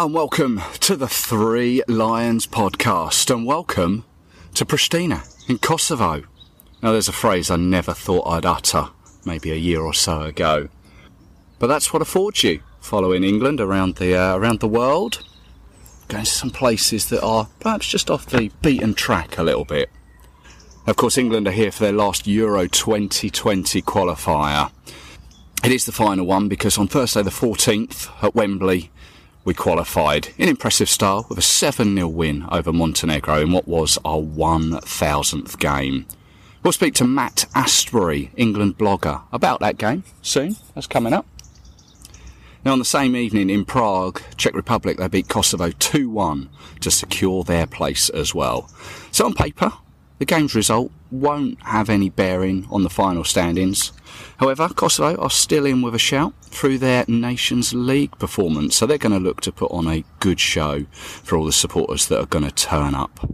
And welcome to the Three Lions podcast and welcome to Pristina in Kosovo. Now there's a phrase I never thought I'd utter maybe a year or so ago. But that's what affords you following England around the uh, around the world. Going to some places that are perhaps just off the beaten track a little bit. Of course England are here for their last Euro 2020 qualifier. It is the final one because on Thursday the 14th at Wembley we qualified in impressive style with a 7 0 win over Montenegro in what was our 1000th game. We'll speak to Matt Astbury, England blogger, about that game soon. That's coming up. Now, on the same evening in Prague, Czech Republic, they beat Kosovo 2 1 to secure their place as well. So, on paper, the game's result won't have any bearing on the final standings. However, Kosovo are still in with a shout through their Nations League performance, so they're going to look to put on a good show for all the supporters that are going to turn up.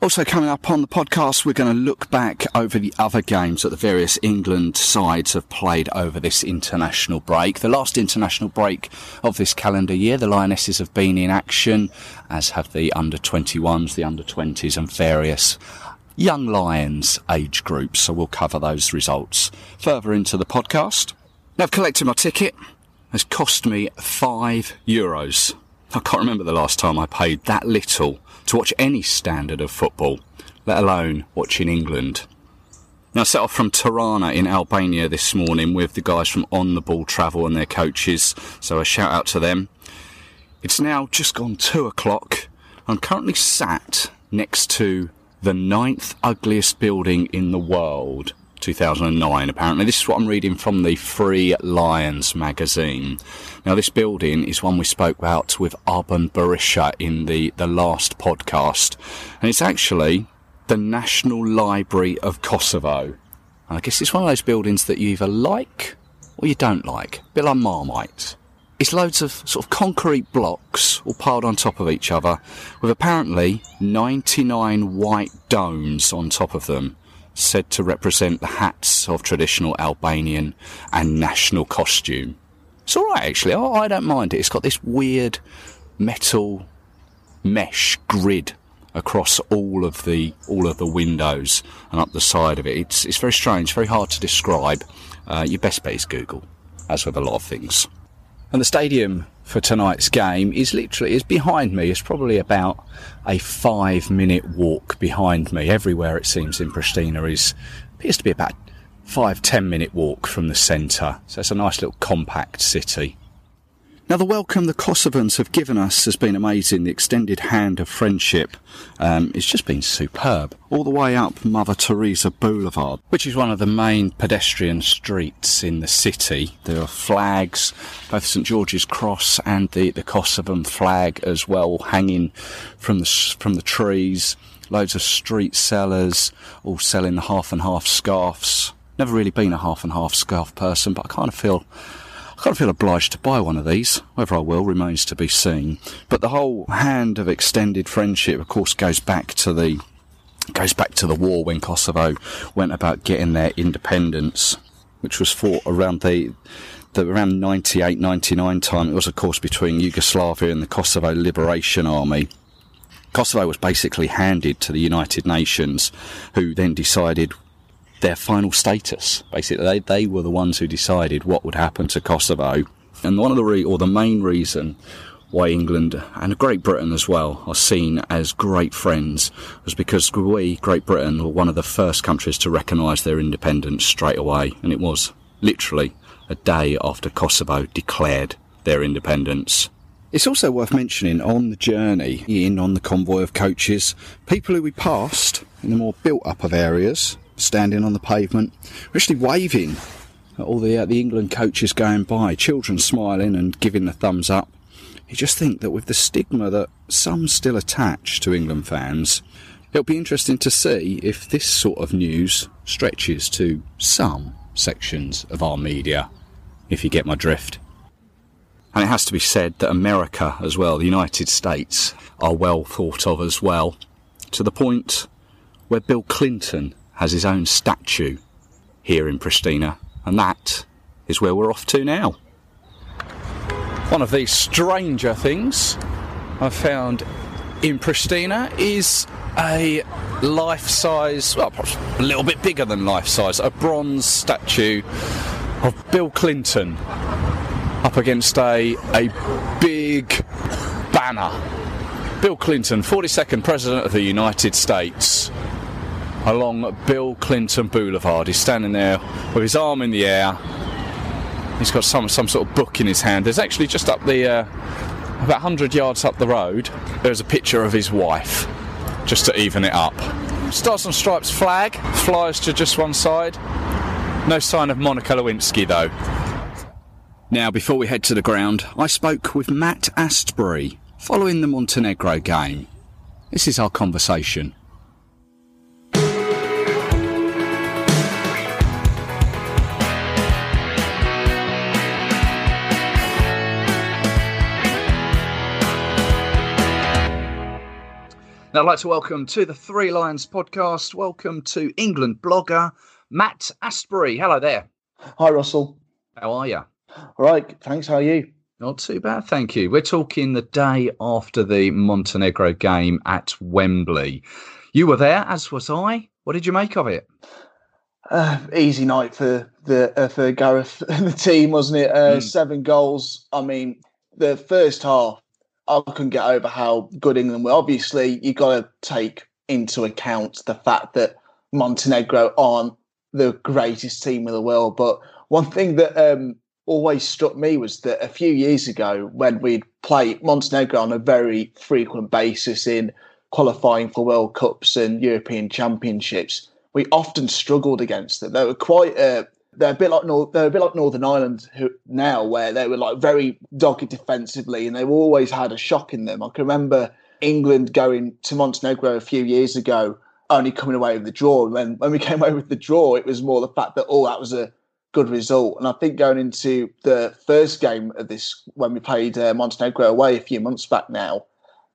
Also, coming up on the podcast, we're going to look back over the other games that the various England sides have played over this international break. The last international break of this calendar year, the Lionesses have been in action, as have the under 21s, the under 20s, and various young Lions age groups. So we'll cover those results further into the podcast. Now, I've collected my ticket. It's cost me five euros. I can't remember the last time I paid that little to watch any standard of football, let alone watching England. Now, I set off from Tirana in Albania this morning with the guys from On the Ball Travel and their coaches, so a shout out to them. It's now just gone two o'clock. I'm currently sat next to the ninth ugliest building in the world. 2009 apparently. This is what I'm reading from the Free Lions magazine. Now this building is one we spoke about with Arben Barisha in the, the last podcast. And it's actually the National Library of Kosovo. And I guess it's one of those buildings that you either like or you don't like. A bit like Marmite. It's loads of sort of concrete blocks all piled on top of each other with apparently 99 white domes on top of them said to represent the hats of traditional Albanian and national costume. It's alright actually, I, I don't mind it. It's got this weird metal mesh grid across all of the all of the windows and up the side of it. It's it's very strange, very hard to describe. Uh, your best bet is Google, as with a lot of things. And the stadium for tonight's game is literally is behind me. It's probably about a five minute walk behind me. Everywhere it seems in Pristina is appears to be about five ten minute walk from the centre. So it's a nice little compact city. Now, the welcome the Kosovans have given us has been amazing. The extended hand of friendship um, just been superb. All the way up Mother Teresa Boulevard, which is one of the main pedestrian streets in the city. There are flags, both St George's Cross and the, the Kosovan flag as well, hanging from the, from the trees. Loads of street sellers, all selling the half and half scarves. Never really been a half and half scarf person, but I kind of feel I kind of feel obliged to buy one of these. Whether I will remains to be seen. But the whole hand of extended friendship, of course, goes back to the goes back to the war when Kosovo went about getting their independence, which was fought around the, the around 98, 99 time. It was, of course, between Yugoslavia and the Kosovo Liberation Army. Kosovo was basically handed to the United Nations, who then decided their final status. Basically, they, they were the ones who decided what would happen to Kosovo. And one of the re- or the main reason why England and Great Britain as well are seen as great friends was because we, Great Britain, were one of the first countries to recognise their independence straight away, and it was literally a day after Kosovo declared their independence. It's also worth mentioning on the journey in on the convoy of coaches, people who we passed in the more built up of areas standing on the pavement, actually waving at all the uh, the England coaches going by, children smiling and giving the thumbs up. You just think that with the stigma that some still attach to England fans, it'll be interesting to see if this sort of news stretches to some sections of our media, if you get my drift. And it has to be said that America as well, the United States, are well thought of as well, to the point where Bill Clinton has his own statue here in Pristina, and that is where we're off to now. One of these stranger things I've found in Pristina is a life size, well, a little bit bigger than life size, a bronze statue of Bill Clinton up against a, a big banner. Bill Clinton, 42nd President of the United States, along Bill Clinton Boulevard. He's standing there with his arm in the air. He's got some, some sort of book in his hand. There's actually just up the, uh, about 100 yards up the road, there's a picture of his wife, just to even it up. Stars and Stripes flag flies to just one side. No sign of Monica Lewinsky though. Now, before we head to the ground, I spoke with Matt Astbury following the Montenegro game. This is our conversation. I'd like to welcome to the Three Lions podcast. Welcome to England blogger Matt Astbury. Hello there. Hi, Russell. How are you? All right, thanks. How are you? Not too bad, thank you. We're talking the day after the Montenegro game at Wembley. You were there, as was I. What did you make of it? Uh, easy night for the uh, for Gareth and the team, wasn't it? Uh, mm. Seven goals. I mean, the first half I couldn't get over how good England were. Obviously, you got to take into account the fact that Montenegro aren't the greatest team in the world. But one thing that um, always struck me was that a few years ago, when we'd play Montenegro on a very frequent basis in qualifying for World Cups and European Championships, we often struggled against them. They were quite a they're a bit like they're a bit like Northern Ireland who, now, where they were like very dogged defensively, and they always had a shock in them. I can remember England going to Montenegro a few years ago, only coming away with the draw. And when when we came away with the draw, it was more the fact that oh, that was a good result. And I think going into the first game of this, when we played uh, Montenegro away a few months back now,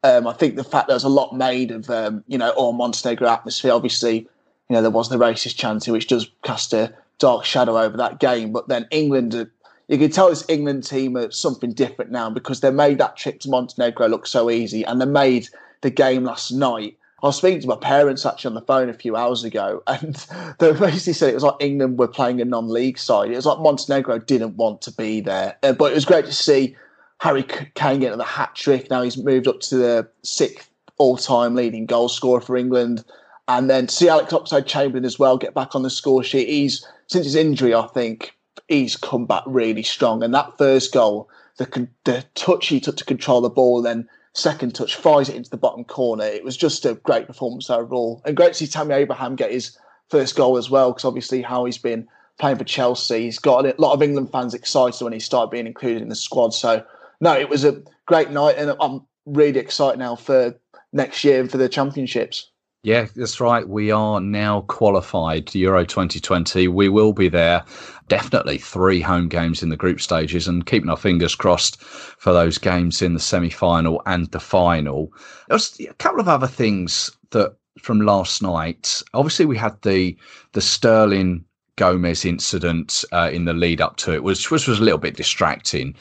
um, I think the fact there was a lot made of um, you know all Montenegro atmosphere. Obviously, you know there was the racist chanting, which does cast a dark shadow over that game. But then England, you can tell this England team are something different now because they made that trip to Montenegro look so easy, and they made the game last night. I was speaking to my parents actually on the phone a few hours ago, and they basically said it was like England were playing a non-league side. It was like Montenegro didn't want to be there, uh, but it was great to see Harry Kane get the hat trick. Now he's moved up to the sixth all-time leading goal scorer for England. And then see Alex Oxlade Chamberlain as well get back on the score sheet. He's since his injury, I think he's come back really strong. And that first goal, the the touch he took to control the ball, then second touch fires it into the bottom corner. It was just a great performance overall, and great to see Tammy Abraham get his first goal as well. Because obviously, how he's been playing for Chelsea, he's got a lot of England fans excited when he started being included in the squad. So no, it was a great night, and I'm really excited now for next year and for the championships. Yeah, that's right. We are now qualified to Euro 2020. We will be there. Definitely three home games in the group stages and keeping our fingers crossed for those games in the semi final and the final. There was a couple of other things that from last night. Obviously, we had the the Sterling Gomez incident uh, in the lead up to it, which, which was a little bit distracting.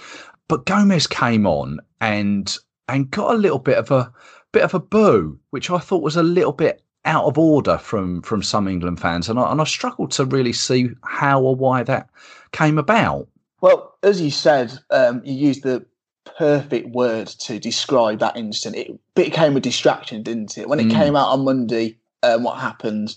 But Gomez came on and and got a little bit of a bit of a boo, which I thought was a little bit out of order from from some England fans, and I, and I struggled to really see how or why that came about. Well, as you said, um, you used the perfect word to describe that incident. It became a distraction, didn't it? When it mm. came out on Monday, um, what happened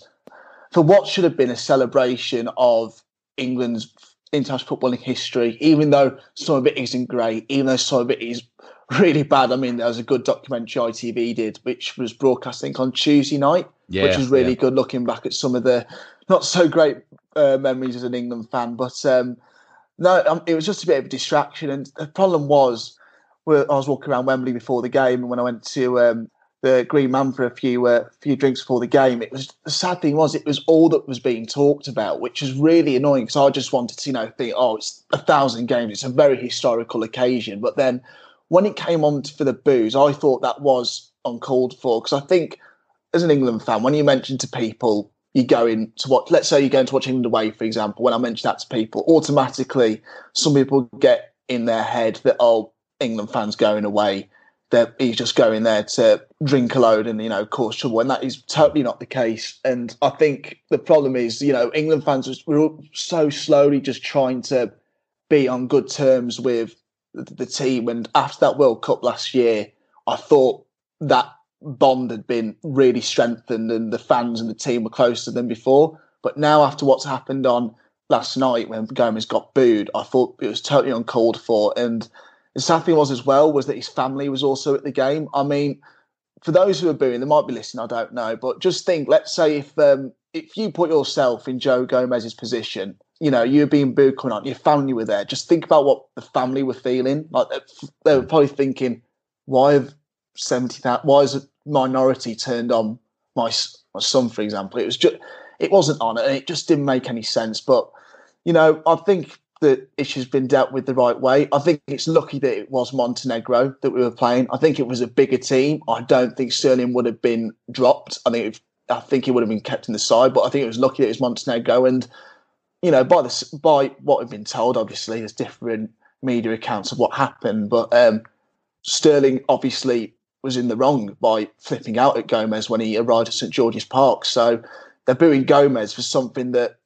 for what should have been a celebration of England's international footballing history, even though some of it isn't great, even though some of it is really bad. I mean, there was a good documentary ITV did, which was broadcasting on Tuesday night, yeah, which was really yeah. good looking back at some of the not so great uh, memories as an England fan. But um, no, um, it was just a bit of a distraction. And the problem was, I was walking around Wembley before the game, and when I went to um, the Green Man for a few uh, few drinks before the game, it was the sad thing was it was all that was being talked about, which is really annoying because I just wanted to you know think, oh, it's a thousand games, it's a very historical occasion. But then when it came on for the booze, I thought that was uncalled for because I think as an England fan, when you mention to people you go in to watch, let's say you're going to watch England away, for example, when I mention that to people, automatically some people get in their head that, oh, England fans going away, that he's just going there to drink a load and, you know, cause trouble. And that is totally not the case. And I think the problem is, you know, England fans, we're so slowly just trying to be on good terms with the team. And after that World Cup last year, I thought that bond had been really strengthened and the fans and the team were closer than before. But now, after what's happened on last night when Gomez got booed, I thought it was totally uncalled for. And the sad thing was as well was that his family was also at the game. I mean, for those who are booing, they might be listening. I don't know, but just think. Let's say if um, if you put yourself in Joe Gomez's position, you know you're being booed coming on, your family were there. Just think about what the family were feeling. Like uh, they were probably thinking, "Why have seventy thousand? Why is a minority turned on my my son, for example? It was just it wasn't on, and it just didn't make any sense. But you know, I think the issue's been dealt with the right way. I think it's lucky that it was Montenegro that we were playing. I think it was a bigger team. I don't think Sterling would have been dropped. I think it, I think he would have been kept in the side, but I think it was lucky that it was Montenegro. And you know, by the by what we've been told, obviously there's different media accounts of what happened, but um, Sterling obviously was in the wrong by flipping out at Gomez when he arrived at St George's Park. So they're booing Gomez for something that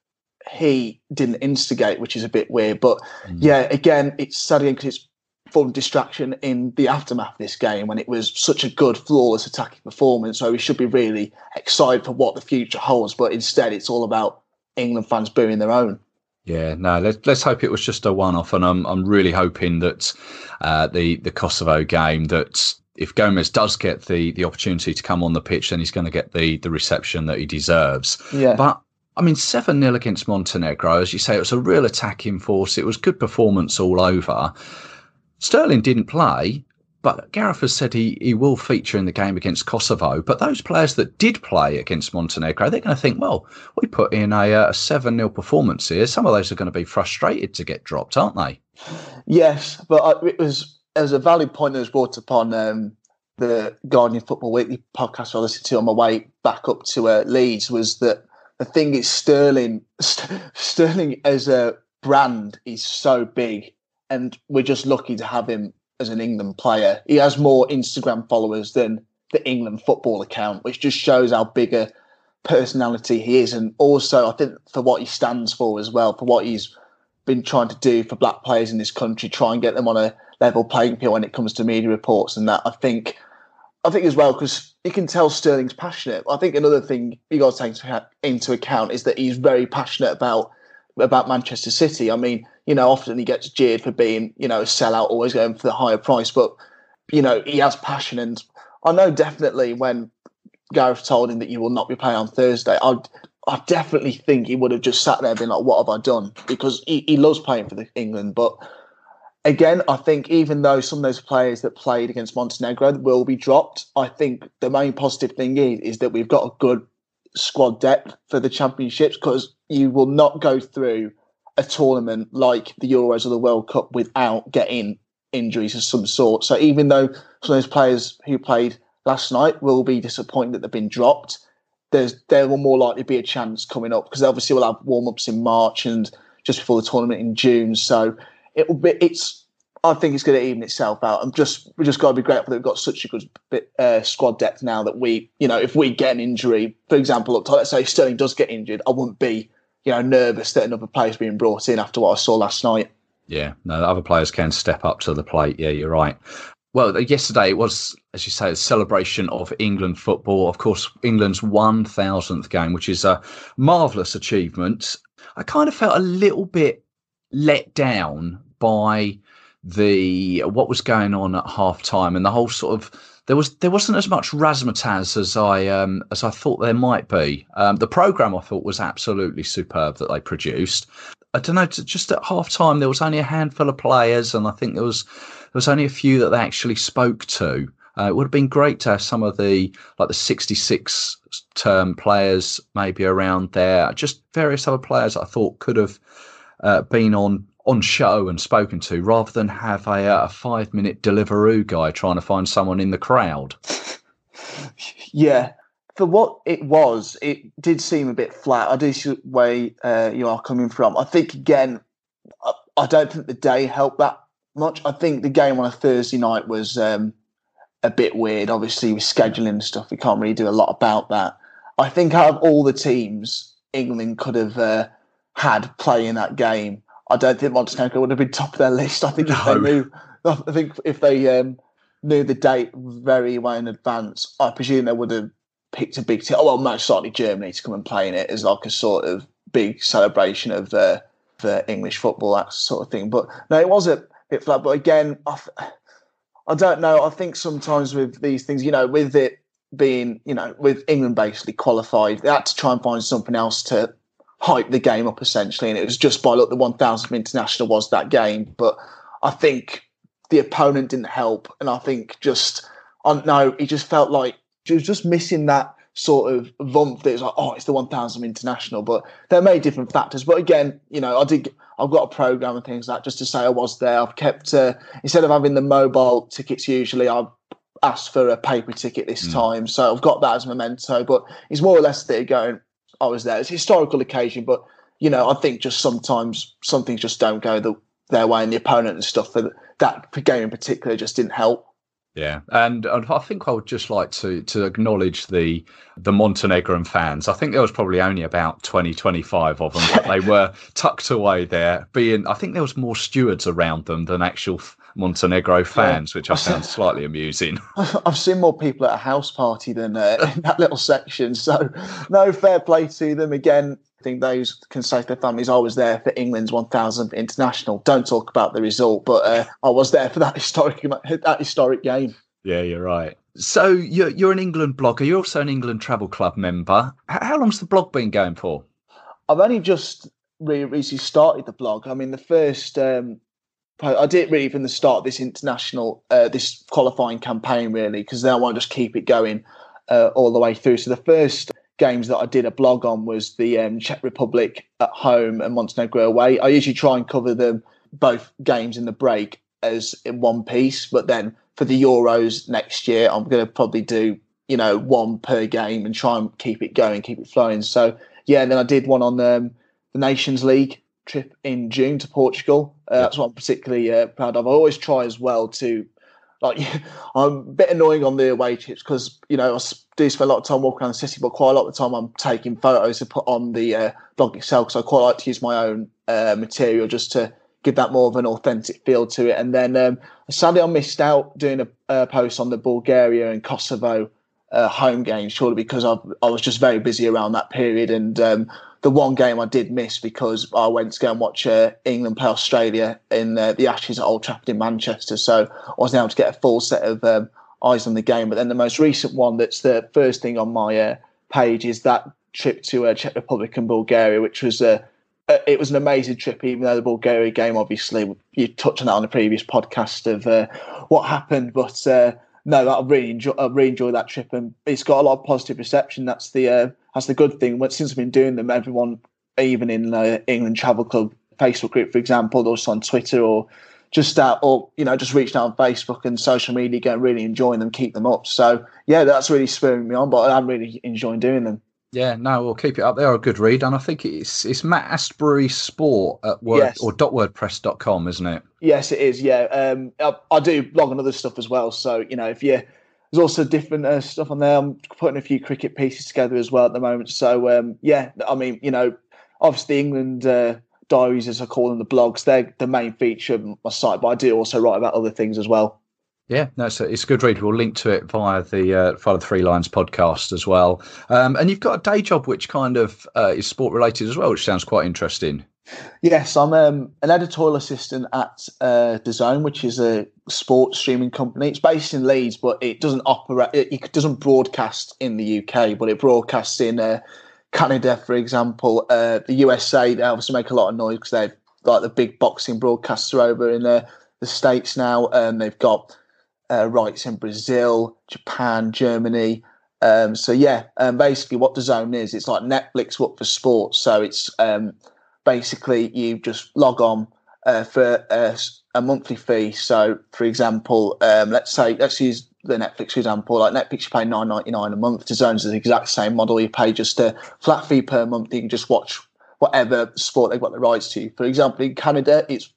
he didn't instigate, which is a bit weird. But mm. yeah, again, it's sad again because it's full distraction in the aftermath of this game when it was such a good, flawless attacking performance. So we should be really excited for what the future holds. But instead, it's all about England fans booing their own. Yeah, no. Let's let's hope it was just a one-off, and I'm I'm really hoping that uh, the the Kosovo game that if Gomez does get the the opportunity to come on the pitch, then he's going to get the the reception that he deserves. Yeah. But I mean, seven 0 against Montenegro, as you say, it was a real attacking force. It was good performance all over. Sterling didn't play, but Gareth has said he, he will feature in the game against Kosovo. But those players that did play against Montenegro, they're going to think, well, we put in a, a 7 0 performance here. Some of those are going to be frustrated to get dropped, aren't they? Yes, but it was as a valid point that was brought upon um, the Guardian Football Weekly podcast I listened to on my way back up to uh, Leeds was that the thing is Sterling St- Sterling as a brand is so big, and we're just lucky to have him as an England player. He has more Instagram followers than the England football account, which just shows how big a personality he is, and also I think for what he stands for as well, for what he's been trying to do for black players in this country, try and get them on a level playing field when it comes to media reports and that. I think, I think as well because you can tell Sterling's passionate. I think another thing you got to take into account is that he's very passionate about about Manchester City. I mean, you know, often he gets jeered for being, you know, a sellout, always going for the higher price, but you know, he has passion, and I know definitely when Gareth told him that you will not be playing on Thursday, I'd I definitely think he would have just sat there and been like, "What have I done?" Because he, he loves playing for the England, but again, I think even though some of those players that played against Montenegro will be dropped, I think the main positive thing is, is that we've got a good squad depth for the championships because you will not go through a tournament like the Euros or the World Cup without getting injuries of some sort. So even though some of those players who played last night will be disappointed that they've been dropped, there's there will more likely be a chance coming up because obviously we'll have warm ups in March and just before the tournament in June. So it will be. It's. I think it's going to even itself out. I'm just we just got to be grateful that we've got such a good bit, uh, squad depth now that we, you know, if we get an injury, for example, let's say Sterling does get injured, I wouldn't be, you know, nervous that another player's being brought in after what I saw last night. Yeah, no, other players can step up to the plate. Yeah, you're right. Well, uh, yesterday it was, as you say, a celebration of England football. Of course, England's 1000th game, which is a marvellous achievement. I kind of felt a little bit let down by the what was going on at half time and the whole sort of there was there wasn't as much razzmatazz as I um, as I thought there might be. Um, the program I thought was absolutely superb that they produced. I don't know. Just at half time, there was only a handful of players, and I think there was there was only a few that they actually spoke to. Uh, it would have been great to have some of the like the 66 term players maybe around there. Just various other players I thought could have uh, been on on show and spoken to, rather than have a, uh, a five minute Deliveroo guy trying to find someone in the crowd. yeah, for what it was, it did seem a bit flat. I do see where uh, you are coming from. I think again, I, I, don't think the day helped that much. I think the game on a Thursday night was um, a bit weird. Obviously, with scheduling and stuff, we can't really do a lot about that. I think out of all the teams England could have uh, had playing that game, I don't think Montenegro would have been top of their list. I think no. if they knew, I think if they um, knew the date very well in advance, I presume they would have picked a big team. Oh well, most likely Germany to come and play in it as like a sort of big celebration of uh, the English football, that sort of thing. But no, it was a bit flat. But again, I, I don't know. I think sometimes with these things, you know, with it being, you know, with England basically qualified, they had to try and find something else to hype the game up essentially. And it was just by look, the 1000 international was that game. But I think the opponent didn't help. And I think just, I don't know, he just felt like he was just missing that sort of vump that it's like, oh, it's the 1000 international. But there may different factors. But again, you know, I did, I've got a program and things like that just to say I was there. I've kept, uh, instead of having the mobile tickets usually, I've asked for a paper ticket this mm. time. So I've got that as a memento. But it's more or less there going, I was there. It's a historical occasion. But, you know, I think just sometimes some things just don't go the, their way and the opponent and stuff. For that game in particular just didn't help. Yeah, and, I think I would just like to to acknowledge the the Montenegrin fans. I think there was probably only about 20, 25 of them, but they were tucked away there. Being, I think there was more stewards around them than actual Montenegro fans, yeah. which I found slightly amusing. I've seen more people at a house party than uh, in that little section. So, no fair play to them. Again, I think those can say their families, I was there for England's 1000th international. Don't talk about the result, but uh, I was there for that historic that historic game. Yeah, you're right. So you're you're an England blogger. You're also an England Travel Club member. How long's the blog been going for? I've only just really recently started the blog. I mean, the first um, I did really from the start this international, uh, this qualifying campaign really, because then I want to just keep it going uh, all the way through. So the first games that I did a blog on was the um, Czech Republic at home and Montenegro away. I usually try and cover them both games in the break as in one piece, but then for the Euros next year, I'm going to probably do you know one per game and try and keep it going, keep it flowing. So yeah, and then I did one on um, the Nations League trip in June to Portugal. Uh, that's what I'm particularly uh, proud of. I always try as well to like I'm a bit annoying on the away trips because you know I do spend a lot of time walking around the city, but quite a lot of the time I'm taking photos to put on the uh, blog itself. because I quite like to use my own uh, material just to give that more of an authentic feel to it. And then um, sadly, I missed out doing a, a, post on the Bulgaria and Kosovo uh, home games, surely because i I was just very busy around that period and. Um, the one game I did miss because I went to go and watch uh, England play Australia in uh, the Ashes at Old Trafford in Manchester. So I wasn't able to get a full set of um, eyes on the game. But then the most recent one that's the first thing on my uh, page is that trip to uh, Czech Republic and Bulgaria, which was a uh, it was an amazing trip, even though the Bulgaria game, obviously, you touched on that on the previous podcast of uh, what happened. But no, I really enjoy I really enjoy that trip, and it's got a lot of positive reception. That's the uh, that's the good thing. Since I've been doing them, everyone, even in uh, England Travel Club Facebook group, for example, also on Twitter or just out or you know just reaching out on Facebook and social media, getting really enjoying them, keep them up. So yeah, that's really spurring me on. But I'm really enjoying doing them. Yeah, no, we'll keep it up. They're a good read, and I think it's it's Matt Astbury Sport at word yes. or .wordpress.com, isn't it? Yes, it is. Yeah, um, I, I, do blog on other stuff as well. So you know, if you there's also different uh, stuff on there. I'm putting a few cricket pieces together as well at the moment. So um, yeah, I mean, you know, obviously England uh, diaries, as I call them, the blogs, they're the main feature of my site, but I do also write about other things as well. Yeah, no, it's a, good read. We'll link to it via the uh, via the Three Lions podcast as well. Um, and you've got a day job which kind of uh, is sport related as well, which sounds quite interesting. Yes, I'm um, an editorial assistant at uh, DAZN, which is a sports streaming company. It's based in Leeds, but it doesn't operate. It, doesn't broadcast in the UK, but it broadcasts in uh, Canada, for example. Uh, the USA, they obviously make a lot of noise because they've got the big boxing broadcaster over in uh, the states now. and they've got uh, rights in Brazil, Japan, Germany. Um, so yeah, um, basically what DAZN is, it's like Netflix but for sports. So it's um, basically you just log on uh, for a, a, monthly fee. So for example, um, let's say let's use the Netflix example. Like Netflix, you pay nine ninety nine a month. DAZN's is the exact same model. You pay just a flat fee per month. You can just watch whatever sport they've got the rights to. For example, in Canada, it's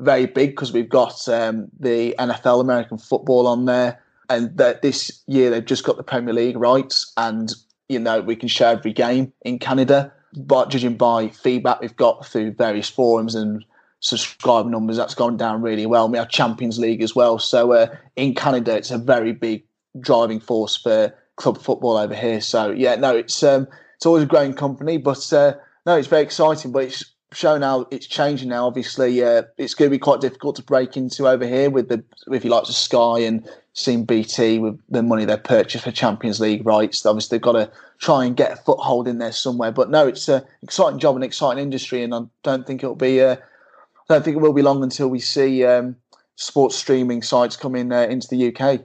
very big because we've got um, the NFL, American football, on there, and that this year they've just got the Premier League rights, and you know we can share every game in Canada. But judging by feedback we've got through various forums and subscriber numbers, that's gone down really well. We have Champions League as well, so uh, in Canada it's a very big driving force for club football over here. So yeah, no, it's um, it's always a growing company, but uh, no, it's very exciting. But it's shown how it's changing now. Obviously, uh, it's going to be quite difficult to break into over here with the, if you like, the Sky and seeing BT with the money they purchased for Champions League rights. Obviously, they've got to try and get a foothold in there somewhere. But no, it's an exciting job, and exciting industry, and I don't think it'll be. Uh, I don't think it will be long until we see um, sports streaming sites coming uh, into the UK.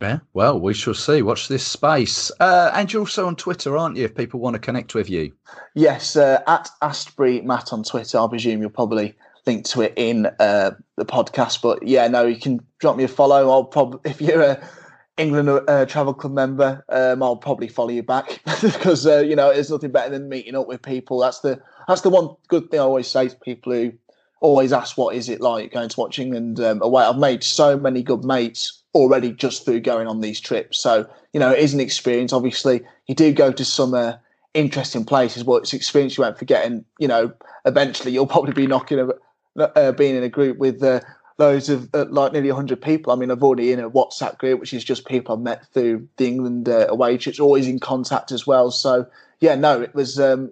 Yeah, well, we shall see. Watch this space. Uh, and you're also on Twitter, aren't you? If people want to connect with you. Yes, uh, at Astbury Matt on Twitter. I presume you'll probably link to it in uh, the podcast. But yeah, no, you can drop me a follow. I'll probably, if you're a England uh, Travel Club member, um, I'll probably follow you back because uh, you know there's nothing better than meeting up with people. That's the that's the one good thing I always say to people who always ask what is it like going to watch England um, away. I've made so many good mates already just through going on these trips. So, you know, it is an experience. Obviously, you do go to some uh, interesting places, but it's experience you won't forget. And, you know, eventually you'll probably be knocking, a, uh, being in a group with uh, loads of uh, like nearly 100 people. I mean, I've already in a WhatsApp group, which is just people I've met through the England uh, away trips, always in contact as well. So, yeah, no, it was, um,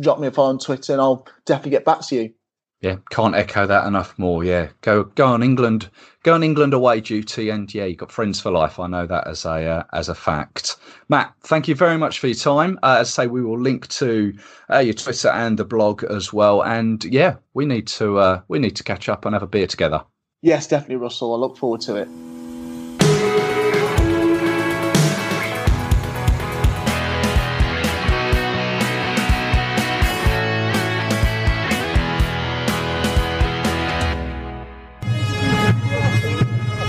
drop me a follow on Twitter and I'll definitely get back to you. Yeah, can't echo that enough more. Yeah, go go on England, go on England away duty, and yeah, you got friends for life. I know that as a uh, as a fact. Matt, thank you very much for your time. Uh, as I say, we will link to uh, your Twitter and the blog as well. And yeah, we need to uh, we need to catch up and have a beer together. Yes, definitely, Russell. I look forward to it.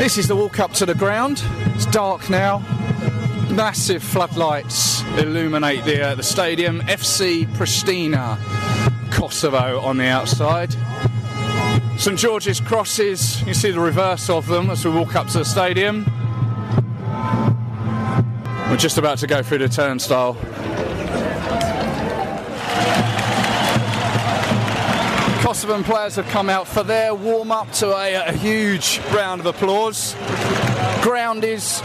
This is the walk up to the ground. It's dark now. Massive floodlights illuminate the, uh, the stadium. FC Pristina, Kosovo on the outside. St George's crosses, you see the reverse of them as we walk up to the stadium. We're just about to go through the turnstile. Kosovan players have come out for their warm up to a, a huge round of applause. Ground is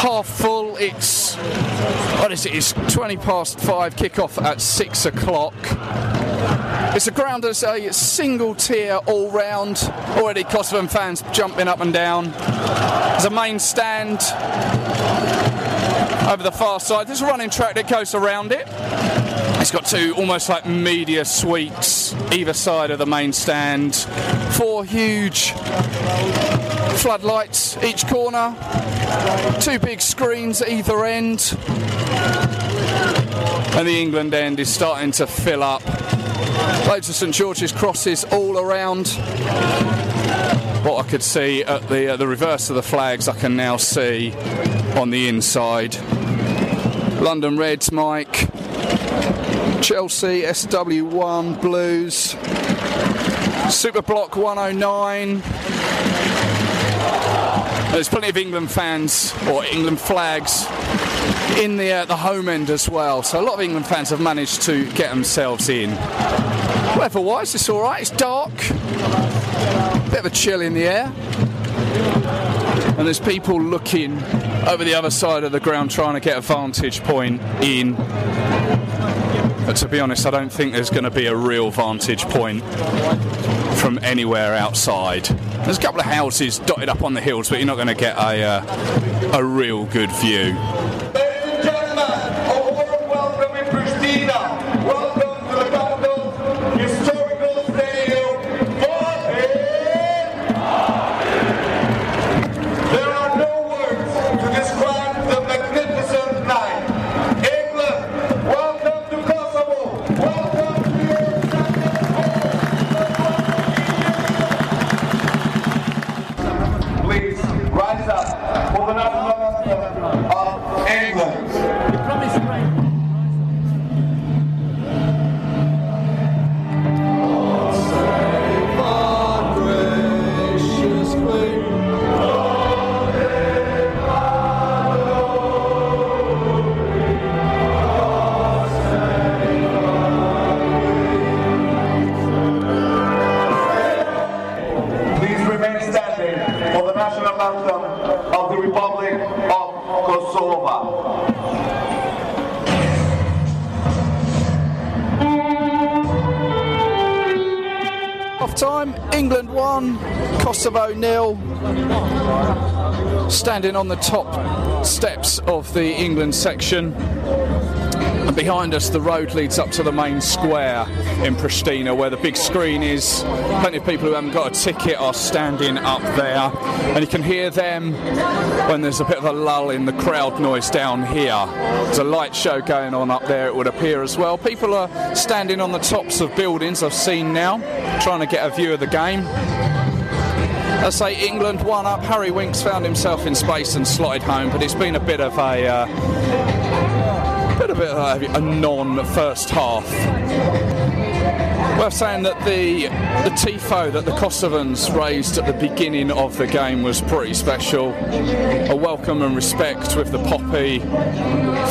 half full. It's what is it? It's 20 past five. Kickoff at six o'clock. It's a ground that's a single tier all round. Already Kosovan fans jumping up and down. There's a main stand over the far side. There's a running track that goes around it. It's got two almost like media suites either side of the main stand. Four huge floodlights each corner. Two big screens at either end. And the England end is starting to fill up. Loads of St George's crosses all around. What I could see at the, uh, the reverse of the flags, I can now see on the inside. London Reds, Mike. Chelsea SW1 Blues. Super Block 109. There's plenty of England fans or England flags in the uh, the home end as well. So a lot of England fans have managed to get themselves in. Weather-wise, it's all right. It's dark. Bit of a chill in the air. And there's people looking over the other side of the ground trying to get a vantage point in But to be honest, I don't think there's going to be a real vantage point from anywhere outside. There's a couple of houses dotted up on the hills, but you're not going to get a uh, a real good view. England 1, Kosovo nil. Standing on the top steps of the England section. And behind us, the road leads up to the main square in Pristina, where the big screen is. Plenty of people who haven't got a ticket are standing up there. And you can hear them when there's a bit of a lull in the crowd noise down here. There's a light show going on up there, it would appear as well. People are standing on the tops of buildings, I've seen now, trying to get a view of the game. I say England one up. Harry Winks found himself in space and slotted home, but it's been a bit of a uh, bit of a, a non first half. Worth saying that the the tifo that the Kosovans raised at the beginning of the game was pretty special. A welcome and respect with the poppy,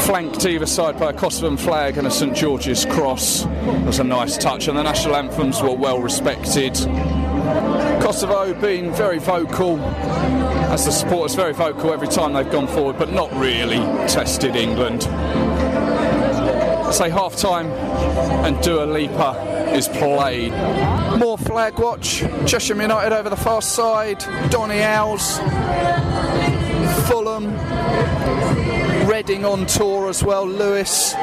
flanked either side by a Kosovan flag and a St George's cross. It was a nice touch, and the national anthems were well respected. Kosovo being very vocal, as the supporters very vocal every time they've gone forward, but not really tested England. Say half time and Dua Lipa is played. More flag watch. Cheshire United over the far side. Donny Owls. Fulham. Reading on tour as well. Lewis.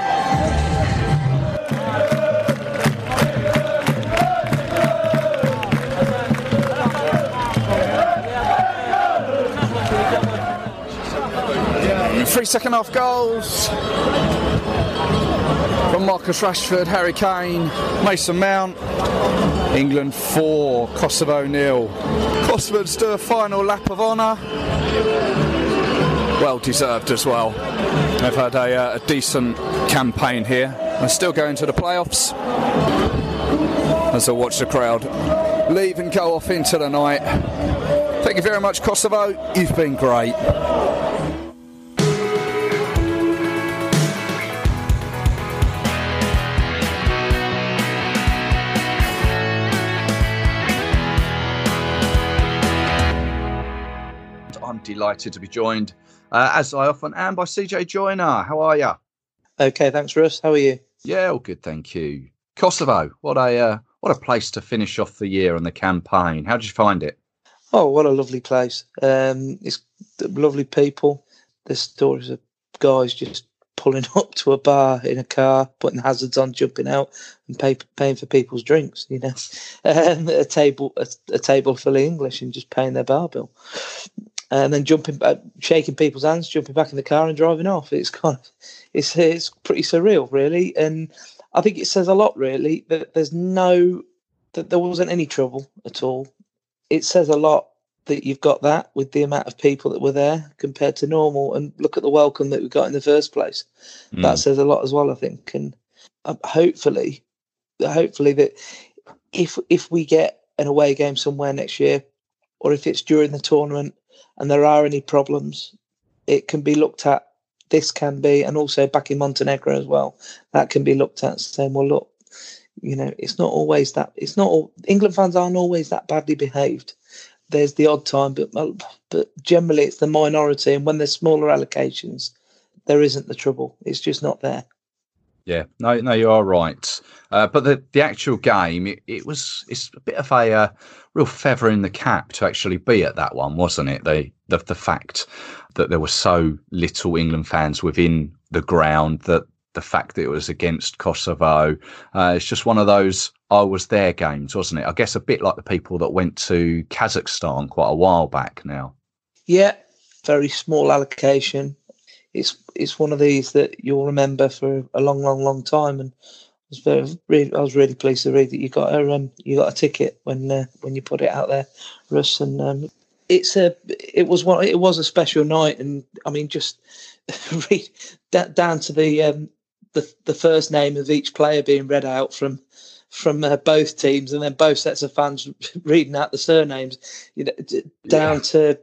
Three second half goals from Marcus Rashford, Harry Kane, Mason Mount. England 4, Kosovo nil. Kosovans do a final lap of honour. Well deserved as well. They've had a, uh, a decent campaign here. They're still going to the playoffs. As I watch the crowd leave and go off into the night. Thank you very much, Kosovo. You've been great. Delighted to be joined, uh, as I often am, by CJ Joiner. How are you? Okay, thanks, Russ. How are you? Yeah, all good, thank you. Kosovo, what a uh, what a place to finish off the year and the campaign. How did you find it? Oh, what a lovely place. Um, it's lovely people. There's stories of guys just pulling up to a bar in a car, putting hazards on, jumping out, and pay, paying for people's drinks. You know, um, a table a, a table full of English and just paying their bar bill, and then jumping, back, shaking people's hands, jumping back in the car and driving off. It's kind of it's it's pretty surreal, really, and I think it says a lot, really, that there's no that there wasn't any trouble at all. It says a lot that you've got that with the amount of people that were there compared to normal, and look at the welcome that we got in the first place. Mm. That says a lot as well, I think, and uh, hopefully, hopefully that if if we get an away game somewhere next year, or if it's during the tournament and there are any problems, it can be looked at. This can be, and also back in Montenegro as well, that can be looked at saying, well, look, you know, it's not always that. It's not all England fans aren't always that badly behaved. There's the odd time, but but generally it's the minority. And when there's smaller allocations, there isn't the trouble. It's just not there. Yeah, no, no, you are right. Uh, but the, the actual game, it, it was it's a bit of a uh, real feather in the cap to actually be at that one, wasn't it? The, the the fact that there were so little England fans within the ground, that the fact that it was against Kosovo, uh, it's just one of those I was there games, wasn't it? I guess a bit like the people that went to Kazakhstan quite a while back now. Yeah, very small allocation. It's it's one of these that you'll remember for a long, long, long time. And I was very, really, I was really pleased to read that you got a um, you got a ticket when uh, when you put it out there, Russ. And um, it's a it was one it was a special night. And I mean, just read da- down to the um, the the first name of each player being read out from from uh, both teams, and then both sets of fans reading out the surnames, you know, d- down Yeah. to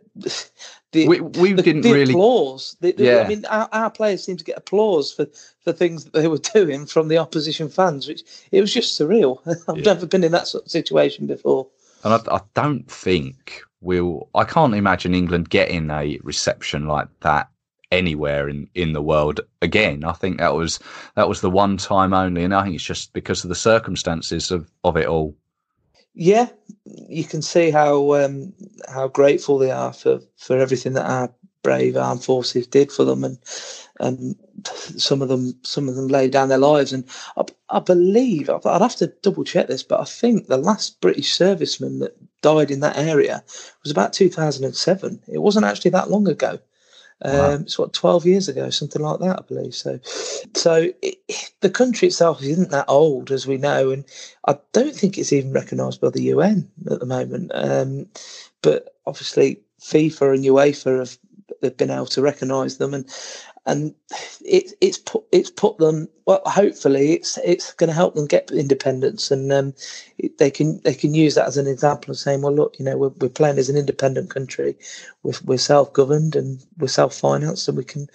the We, we the, didn't the really. applause. The, Yeah. I mean, our, our players seem to get applause for, for things that they were doing from the opposition fans, which it was just surreal. I've Yeah. never been in that sort of situation before. And I, I don't think we'll. I can't imagine England getting a reception like that anywhere in, in the world again. I think that was that was the one time only, and I think it's just because of the circumstances of, of it all. Yeah, you can see how um, how grateful they are for, for everything that our brave armed forces did for them, and and some of them some of them laid down their lives. And I, I believe I'd I'd have to double check this, but I think the last British serviceman that died in that area was about 2007. It wasn't actually that long ago. Um, Wow. It's what 12 years ago, something like that, I believe. So, so it, the country itself isn't that old, as we know, and I don't think it's even recognised by the UN at the moment. Um, but obviously, FIFA and UEFA have, have been able to recognise them, and and it, it's put it's put them. Well, hopefully, it's it's going to help them get independence, and um, they can they can use that as an example of saying, well, look, you know, we're, we're playing as an independent country, we're, we're self governed and we're self financed, and we can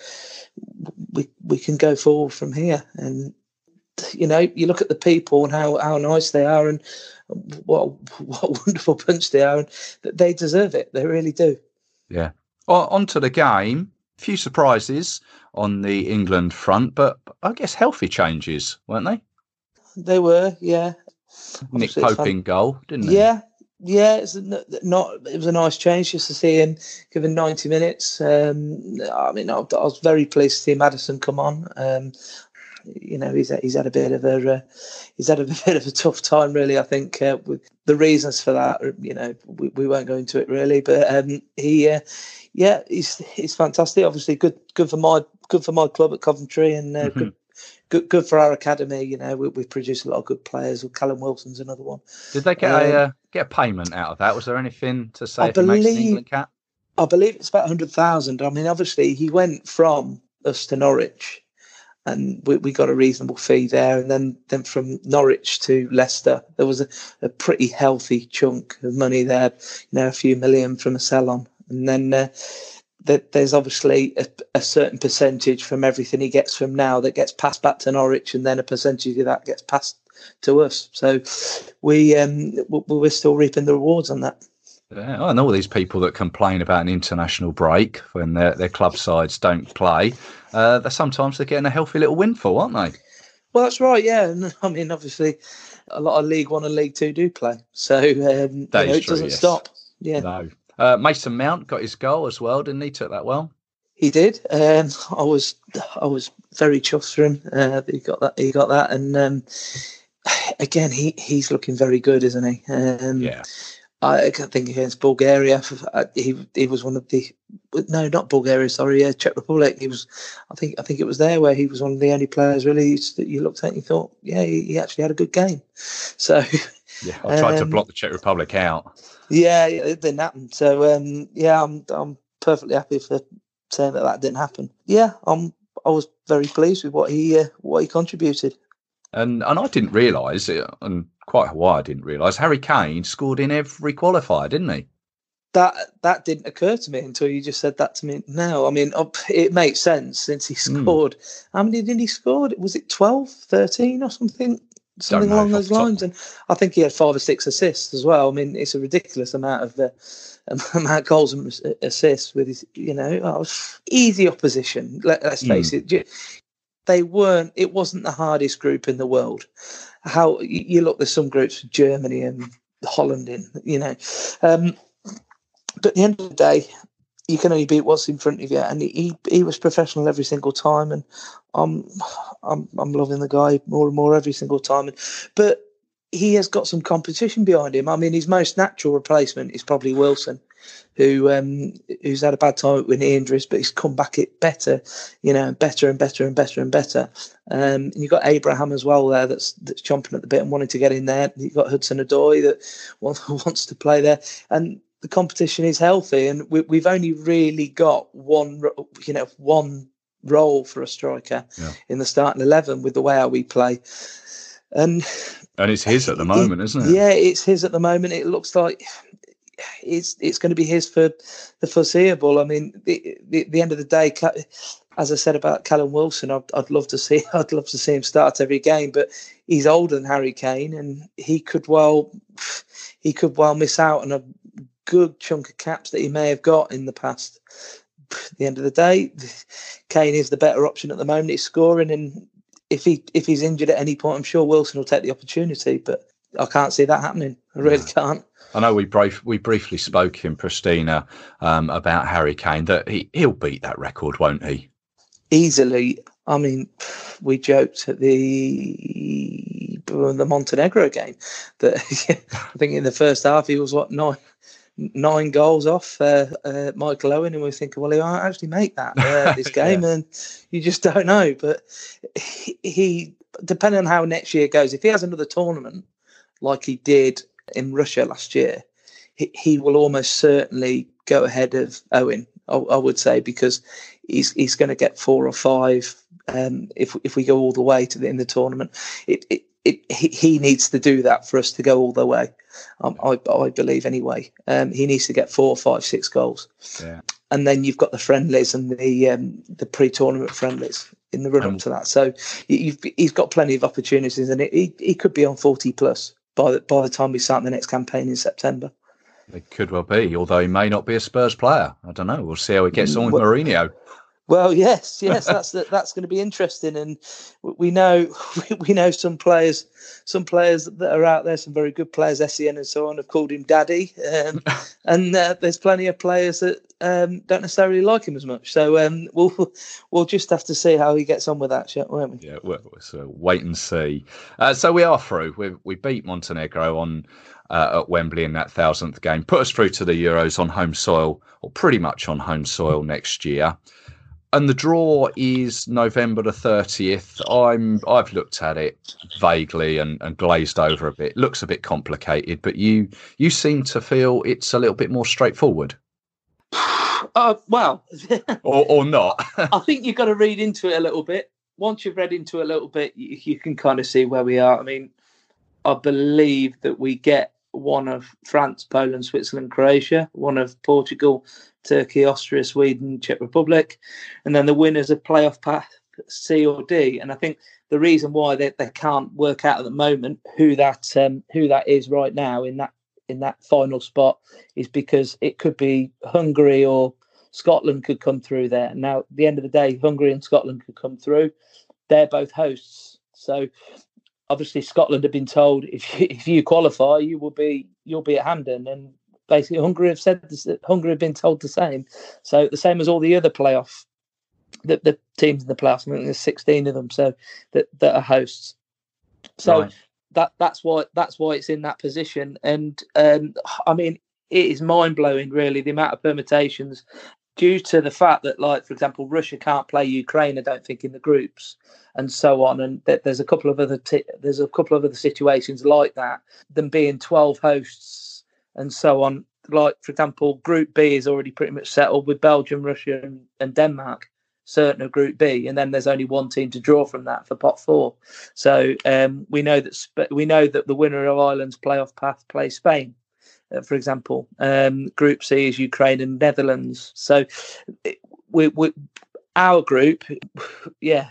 we we can go forward from here. And you know, you look at the people and how, how nice they are, and what what wonderful bunch they are, and that they deserve it. They really do. Yeah. On to the game. Few surprises on the England front, but I guess healthy changes, weren't they? They were, yeah. Nick Obviously, Pope in goal, didn't he? Yeah, yeah. It's not. It was a nice change just to see him given ninety minutes. Um, I mean, I, I was very pleased to see Maddison come on. Um, you know, he's he's had a bit of a uh, he's had a bit of a tough time, really. I think uh, with the reasons for that, you know, we, we won't go into it really, but um, he, uh, yeah, he's he's fantastic. Obviously, good good for my good for my club at Coventry, and uh, good. Good, good for our academy. You know, we, we've produced a lot of good players. With Callum Wilson's another one. Did they get Um, a uh, get a payment out of that? Was there anything to say I if he makes an believe-? I believe it's about hundred thousand. I mean, obviously, he went from us to Norwich, and we, we got a reasonable fee there, and then then from Norwich to Leicester, there was a, a pretty healthy chunk of money there. You know, a few million from a sell on, and then. Uh, that there's obviously a, a certain percentage from everything he gets from now that gets passed back to Norwich, and then a percentage of that gets passed to us. So we um, we- we're still reaping the rewards on that. Yeah, I know all these people that complain about an international break when their their club sides don't play. Uh, they sometimes they're getting a healthy little windfall, aren't they? Well, that's right. Yeah, and I mean, obviously, a lot of League One and League Two do play, so um, you know, it true, doesn't yes. stop. Yeah, No. Uh, Mason Mount got his goal as well, didn't he? Took that well. he did. Um, I was, I was very chuffed for him. Uh, that he got that. He got that, and um, again, he he's looking very good, isn't he? Um, Yeah. I think against Bulgaria, uh, he he was one of the no, not Bulgaria. Sorry, uh, Czech Republic. He was, I think, I think it was there where he was one of the only players really that you looked at and you thought, yeah, he, he actually had a good game. So Yeah. I tried to Um, block the Czech Republic out. yeah, yeah, it didn't happen. So um, yeah, I'm I'm perfectly happy for saying that that didn't happen. Yeah, I'm I was very pleased with what he uh, what he contributed. And and I didn't realise it, and quite a while I didn't realise Harry Kane scored in every qualifier, didn't he? That that didn't occur to me until you just said that to me now. I mean, it makes sense since he Hmm. scored. How many did he score? Was it 12, 13 or something? Something along those lines. And I think he had five or six assists as well. I mean, it's a ridiculous amount of uh, amount of goals and assists with his, you know, oh, easy opposition. Let, let's face Hmm. it. They weren't. It wasn't the hardest group in the world. How you look, there's some groups, Germany and Holland, in you know, um, but at the end of the day, you can only beat what's in front of you. And he he was professional every single time, and I'm I'm I'm loving the guy more and more every single time. and, But he has got some competition behind him. I mean, his most natural replacement is probably Wilson, who um, who's had a bad time with knee injuries, but he's come back it better, you know, better and better and better and better. Um, and you've got Abraham as well there that's that's chomping at the bit and wanting to get in there. You've got Hudson Odoi that wants to play there, and the competition is healthy. And we, we've only really got one, you know, one role for a striker yeah. in the starting eleven with the way how we play. And and it's his at the moment, it, isn't it? Yeah, it's his at the moment. It looks like it's it's going to be his for the foreseeable. I mean, the, the, the end of the day, as I said about Callum Wilson, I'd, I'd love to see I'd love to see him start every game, but he's older than Harry Kane, and he could well he could well miss out on a good chunk of caps that he may have got in the past. At the end of the day, Kane is the better option at the moment. He's scoring, and if he if he's injured at any point, I'm sure Wilson will take the opportunity. But I can't see that happening. I really can't. I know we brief, we briefly spoke in Pristina um, about Harry Kane that he he'll beat that record, won't he? Easily. I mean, we joked at the the Montenegro game that I think in the first half he was what nine nine goals off uh, uh, Michael Owen, and we are thinking, well, he might actually make that uh, this game, yeah. and you just don't know. But he, he, depending on how next year goes, if he has another tournament like he did in Russia last year, he, he will almost certainly go ahead of Owen. I, I would say because he's he's going to get four or five um, if if we go all the way to the in the tournament. It, it, it he, he needs to do that for us to go all the way. Um, I, I believe anyway. Um, he needs to get four, five, six goals. Yeah. And then you've got the friendlies and the um, the pre-tournament friendlies in the run up to that. So he's got plenty of opportunities, and he he could be on forty plus by the, by the time we start the next campaign in September. It could well be, although he may not be a Spurs player. I don't know. We'll see how he gets on with mm, well, Mourinho. Well, yes, yes, that's that's going to be interesting, and we know we know some players, some players that are out there, some very good players, Essien and so on, have called him daddy, um, and uh, there's plenty of players that um, don't necessarily like him as much. So um, we'll we'll just have to see how he gets on with that, won't we? Yeah, well, so wait and see. Uh, so we are through. We we beat Montenegro on. Uh, at Wembley in that thousandth game, put us through to the Euros on home soil, or pretty much on home soil next year and the draw is November the thirtieth. I'm I've looked at it vaguely and, and glazed over a bit. Looks a bit complicated, but you you seem to feel it's a little bit more straightforward. Uh, well, or or not. I think you've got to read into it a little bit. Once you've read into it a little bit, you, you can kind of see where we are. I mean, I believe that we get one of France, Poland, Switzerland, Croatia, one of Portugal, Turkey, Austria, Sweden, Czech Republic, and then the winners of playoff path C or D. And I think the reason why they, they can't work out at the moment who that um, who that is right now in that in that final spot is because it could be Hungary or Scotland could come through there. Now, at the end of the day, Hungary and Scotland could come through. They're both hosts, so obviously Scotland have been told if you, if you qualify, you will be you'll be at Hampden, and basically Hungary have said this, Hungary have been told the same. So the same as all the other playoff, the, the teams in the playoffs. I think there's 16 of them, so that that are hosts. So right. that that's why that's why it's in that position. And um, I mean, it is mind blowing, really, the amount of permutations due to the fact that, like for example, Russia can't play Ukraine. I don't think in the groups and so on. And that there's a couple of other t- there's a couple of other situations like that. Them being 12 hosts and so on. Like, for example, Group B is already pretty much settled with Belgium, Russia, and, and Denmark, certain of Group B, and then there's only one team to draw from that for Pot Four. So um, we know that Sp- we know that the winner of Ireland's playoff path plays Spain. Uh, for example, um, Group C is Ukraine and Netherlands. So we, we our group, yeah,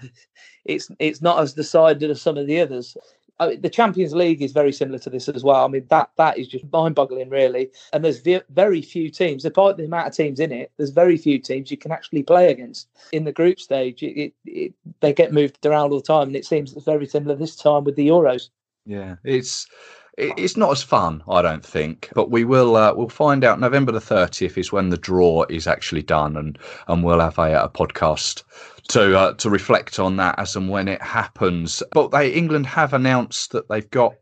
it's it's not as decided as some of the others The Champions League is very similar to this as well. I mean, that that is just mind-boggling, really. And there's very few teams, despite the amount of teams in it, there's very few teams you can actually play against in the group stage. It, it, it, they get moved around all the time, and it seems it's very similar this time with the Euros. Yeah, it's it- it's not as fun, I don't think. But we will uh, we'll find out. November the thirtieth is when the draw is actually done, and and we'll have a, a podcast to uh, to reflect on that as and when it happens. But they England have announced that they've got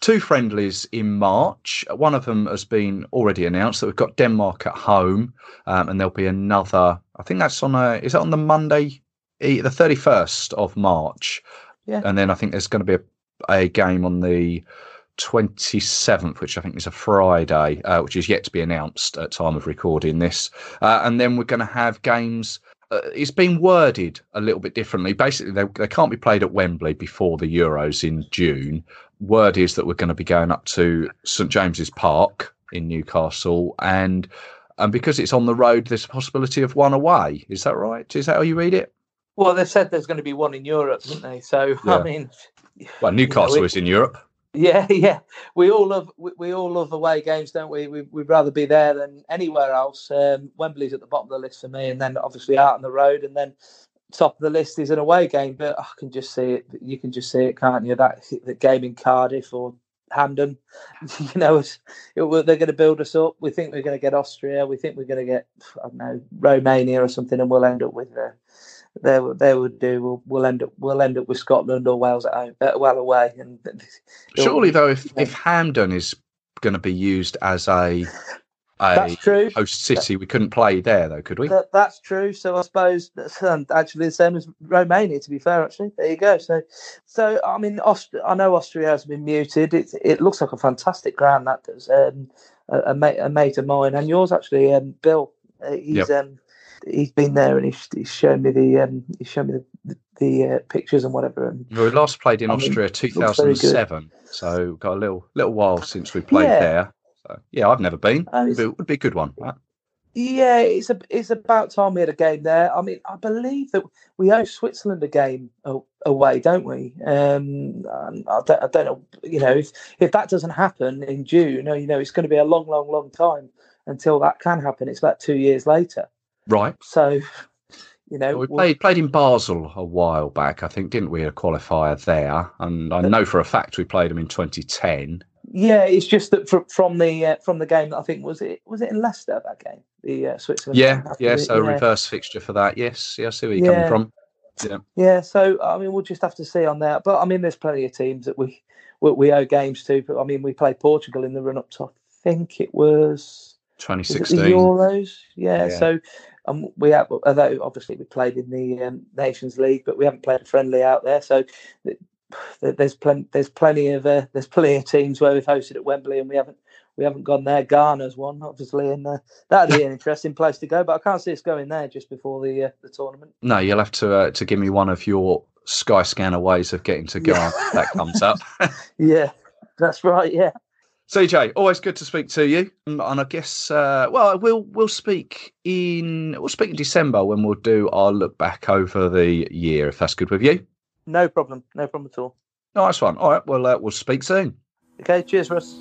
two friendlies in March. One of them has been already announced that we've got Denmark at home, um, and there'll be another. I think that's on a. Is that on the Monday, the thirty first of March? Yeah. And then I think there's going to be a, a game on the 27th, which I think is a Friday, uh, which is yet to be announced at time of recording this. Uh, and then we're going to have games. Uh, it's been worded a little bit differently. Basically, they, they can't be played at Wembley before the Euros in June. Word is that we're going to be going up to St James's Park in Newcastle, and and because it's on the road, there's a possibility of one away. Is that right? Is that how you read it? Well, they said there's going to be one in Europe, didn't they? So Yeah. I mean, Well, Newcastle it- is in Europe. Yeah, yeah. We all love we, we all love away games, don't we? we? We'd rather be there than anywhere else. Um, Wembley's at the bottom of the list for me, and then obviously out on the road, and then top of the list is an away game. But I can just see it. You can just see it, can't you? That the game in Cardiff or Hampden. You know, it, they're going to build us up. We think we're going to get Austria. We think we're going to get I don't know Romania or something, and we'll end up with. Uh, they they would do. We'll, we'll end up we'll end up with Scotland or Wales at home, uh, well away, and Surely, though, if, if Hampden is going to be used as a a That's true. host city, we couldn't play there, though, could we? That, that's true. So I suppose that's um, actually the same as Romania. To be fair, actually, there you go. So, so I mean, Aust- I know Austria has been muted. It it looks like a fantastic ground that does. Um, a, a, mate, a mate of mine and yours actually, um, Bill. Uh, he's Yep. um, he's been there and he's, he's shown me the um, he's shown me the the, the uh, pictures and whatever. And We last played in I Austria looks 2007, so got a little little while since we played Yeah. there. So, yeah, I've never been. Oh, Would it's- be, would be a good one. That. Yeah, it's a, it's about time we had a game there. I mean, I believe that we owe Switzerland a game away, don't we? Um, I don't, I don't know. You know, if if that doesn't happen in June, you know, it's going to be a long, long, long time until that can happen. It's about two years later. Right. So, you know, We played played in Basel a while back, I think, didn't we? A qualifier there, and I know for a fact we played them in 2010. yeah, it's just that from from the uh, from the game that I think was it was it in Leicester that game, the uh, Switzerland. Yeah, yeah. So reverse fixture for that. Yes, yeah. I see where you're Yeah. coming from. Yeah. Yeah, so I mean, we'll just have to see on that. But I mean, there's plenty of teams that we we, we owe games to. But I mean, we played Portugal in the run up to I think it was, was it the 2016. Euros. Yeah, Yeah. so um, we have although obviously we played in the um, Nations League, but we haven't played a friendly out there. So th- th- there's plenty there's plenty of uh, there's plenty of teams where we've hosted at Wembley and we haven't we haven't gone there. Ghana's one obviously, and uh, that'd be an interesting place to go. But I can't see us going there just before the uh, the tournament. No, you'll have to uh, to give me one of your Sky Scanner ways of getting to Ghana. if that comes up. Yeah, that's right. Yeah. CJ, always good to speak to you. And I guess, uh, well, we'll we'll speak in we'll speak in December when we'll do our look back over the year, if that's good with you. No problem. No problem at all. Nice one. All right, well, uh, we'll speak soon. Okay. Cheers, Russ.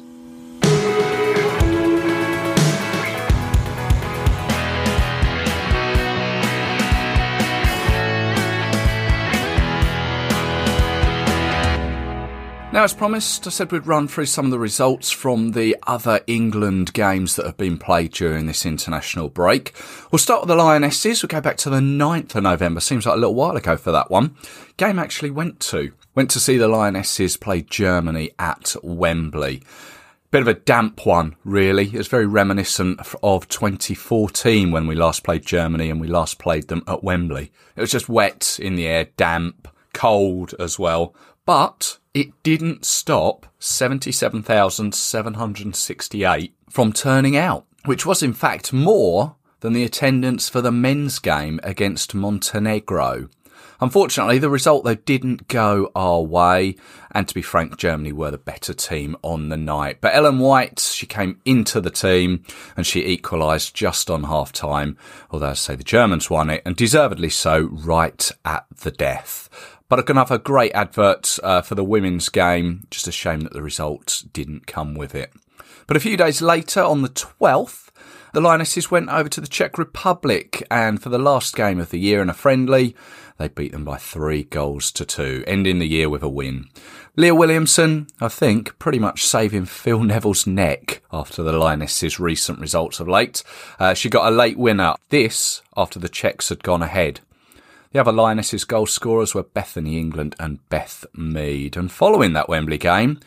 Now, as promised, I said we'd run through some of the results from the other England games that have been played during this international break. We'll start with the Lionesses. We'll go back to the 9th of November. Seems like a little while ago for that one. Game actually went to. Went to see the Lionesses play Germany at Wembley. Bit of a damp one, really. It's very reminiscent of 2014 when we last played Germany and we last played them at Wembley. It was just wet in the air, damp, cold as well. But it didn't stop 77,768 from turning out, which was in fact more than the attendance for the men's game against Montenegro. Unfortunately, the result though didn't go our way, and to be frank, Germany were the better team on the night. But Ellen White, she came into the team and she equalised just on half time, although I say the Germans won it, and deservedly so, right at the death. But I'm going to have a great advert uh, for the women's game. Just a shame that the results didn't come with it. But a few days later, on the 12th, the Lionesses went over to the Czech Republic, and for the last game of the year in a friendly, they beat them by three goals to two, ending the year with a win. Leah Williamson, I think, pretty much saving Phil Neville's neck after the Lionesses' recent results of late. Uh, she got a late winner. This after the Czechs had gone ahead. The other Lionesses' goal scorers were Bethany England and Beth Mead. And following that Wembley game,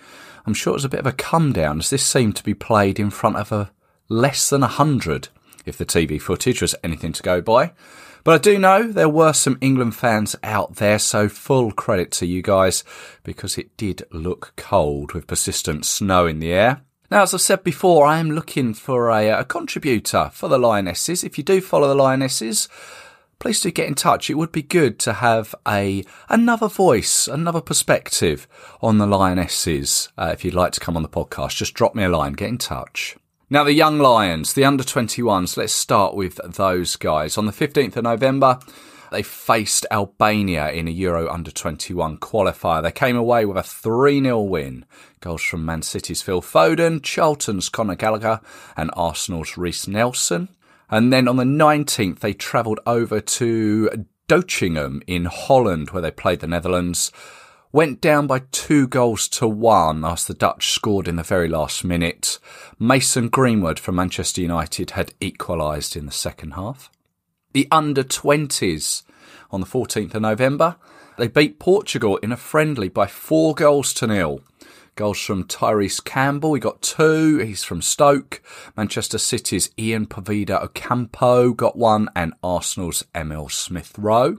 I'm sure it was a bit of a come down as this seemed to be played in front of a less than a hundred, if the TV footage was anything to go by. But I do know there were some England fans out there, so full credit to you guys because it did look cold with persistent snow in the air. Now, as I've said before, I am looking for a, a contributor for the Lionesses. If you do follow the Lionesses, please do get in touch. It would be good to have a another voice, another perspective on the Lionesses. Uh, if you'd like to come on the podcast, just drop me a line, get in touch. Now, the young Lions, the under 21s, let's start with those guys. On the 15th of November, they faced Albania in a Euro under 21 qualifier. They came away with a 3 0 win. Goals from Man City's Phil Foden, Charlton's Conor Gallagher, and Arsenal's Reiss Nelson. And then on the 19th, they travelled over to Doetinchem in Holland, where they played the Netherlands. Went down by two goals to one as the Dutch scored in the very last minute. Mason Greenwood from Manchester United had equalised in the second half. The under 20s on the 14th of November, they beat Portugal in a friendly by four goals to nil. Goals from Tyrese Campbell, he got two. He's from Stoke. Manchester City's Ian Poveda Ocampo got one, and Arsenal's Emil Smith Rowe.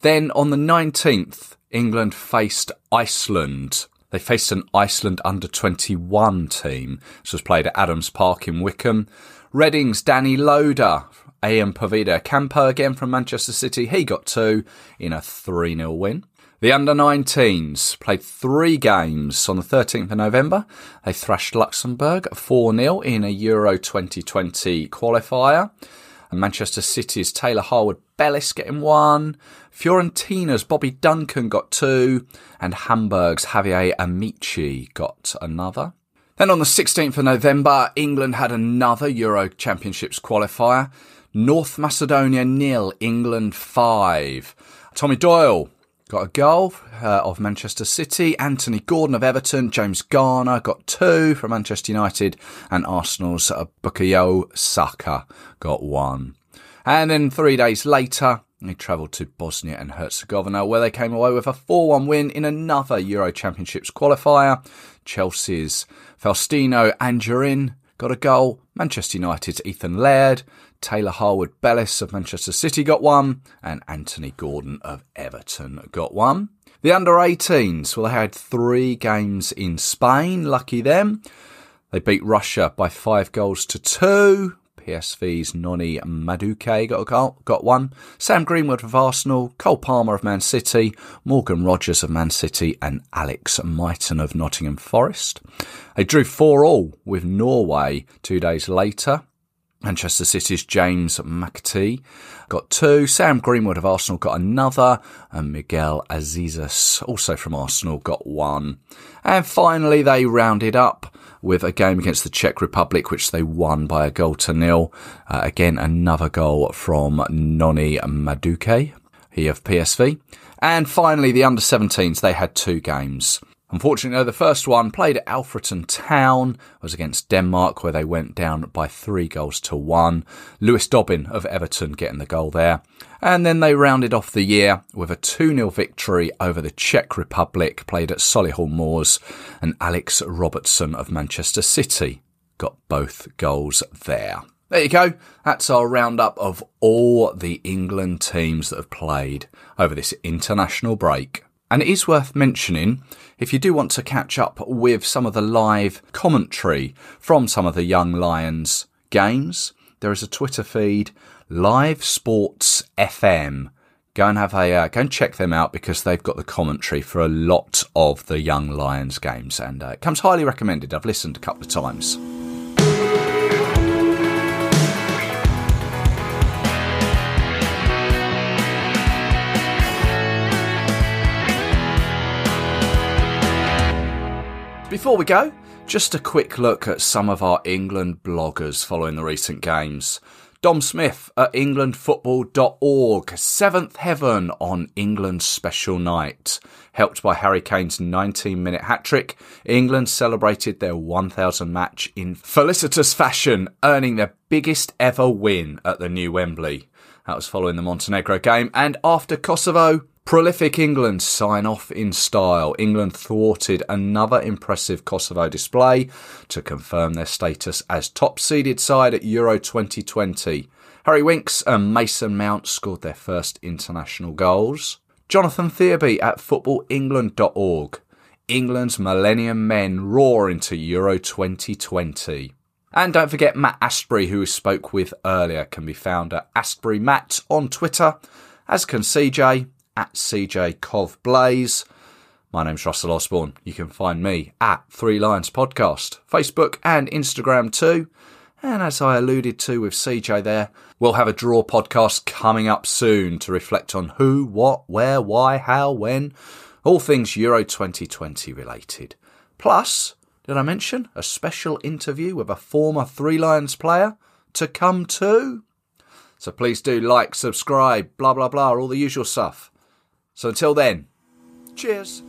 Then on the 19th, England faced Iceland. They faced an Iceland under 21 team. This was played at Adams Park in Wycombe. Reading's Danny Loader, Ian Poveda Ocampo again from Manchester City. He got two in a 3 0 win. The under 19s played three games on the 13th of November. They thrashed Luxembourg 4 0 in a Euro 2020 qualifier. And Manchester City's Taylor Harwood Bellis getting one. Fiorentina's Bobby Duncan got two. And Hamburg's Xavier Amaechi got another. Then on the 16th of November, England had another Euro Championships qualifier. North Macedonia nil, England five. Tommy Doyle got a goal uh, of Manchester City. Anthony Gordon of Everton. James Garner got two from Manchester United. And Arsenal's uh, Bukayo Saka got one. And then three days later, they travelled to Bosnia and Herzegovina, where they came away with a 4 1 win in another Euro Championships qualifier. Chelsea's Faustino Anjorin got a goal. Manchester United's Ethan Laird. Taylor Harwood Bellis of Manchester City got one. And Anthony Gordon of Everton got one. The under 18s, well, they had three games in Spain. Lucky them. They beat Russia by five goals to two. PSV's Noni Madueke got goal, got one. Sam Greenwood of Arsenal, Cole Palmer of Man City, Morgan Rogers of Man City, and Alex Mighten of Nottingham Forest. They drew 4 all with Norway two days later. Manchester City's James McAtee got two. Sam Greenwood of Arsenal got another. And Miguel Azizas, also from Arsenal, got one. And finally, they rounded up with a game against the Czech Republic, which they won by a goal to nil. Uh, again, another goal from Noni Madueke, he of PSV. And finally, the under 17s, they had two games. Unfortunately, the first one played at Alfreton Town was against Denmark, where they went down by three goals to one. Lewis Dobbin of Everton getting the goal there. And then they rounded off the year with a 2 0 victory over the Czech Republic, played at Solihull Moors, and Alex Robertson of Manchester City got both goals there. There you go. That's our roundup of all the England teams that have played over this international break. And it is worth mentioning if you do want to catch up with some of the live commentary from some of the Young Lions games, there is a Twitter feed, Live Sports FM. Go and have a uh, go and check them out because they've got the commentary for a lot of the Young Lions games, and uh, it comes highly recommended. I've listened a couple of times. Before we go, just a quick look at some of our England bloggers following the recent games. Dom Smith at englandfootball.org, Seventh Heaven on England's special night. Helped by Harry Kane's 19 minute hat trick, England celebrated their 1000 match in felicitous fashion, earning their biggest ever win at the new Wembley. That was following the Montenegro game, and after Kosovo, Prolific England sign off in style. England thwarted another impressive Kosovo display to confirm their status as top seeded side at Euro 2020. Harry Winks and Mason Mount scored their first international goals. Jonathan Thearby at footballengland.org. England's Millennium Men roar into Euro 2020. And don't forget Matt Astbury, who we spoke with earlier, can be found at Astbury Matt on Twitter, as can CJ at CJ Cov Blaze. My name's Russell Osborne. You can find me at Three Lions Podcast, Facebook and Instagram too. And as I alluded to with CJ there, we'll have a draw podcast coming up soon to reflect on who, what, where, why, how, when, all things Euro 2020 related. Plus, did I mention a special interview with a former Three Lions player to come too? So please do like, subscribe, blah, blah, blah, all the usual stuff. So until then, cheers.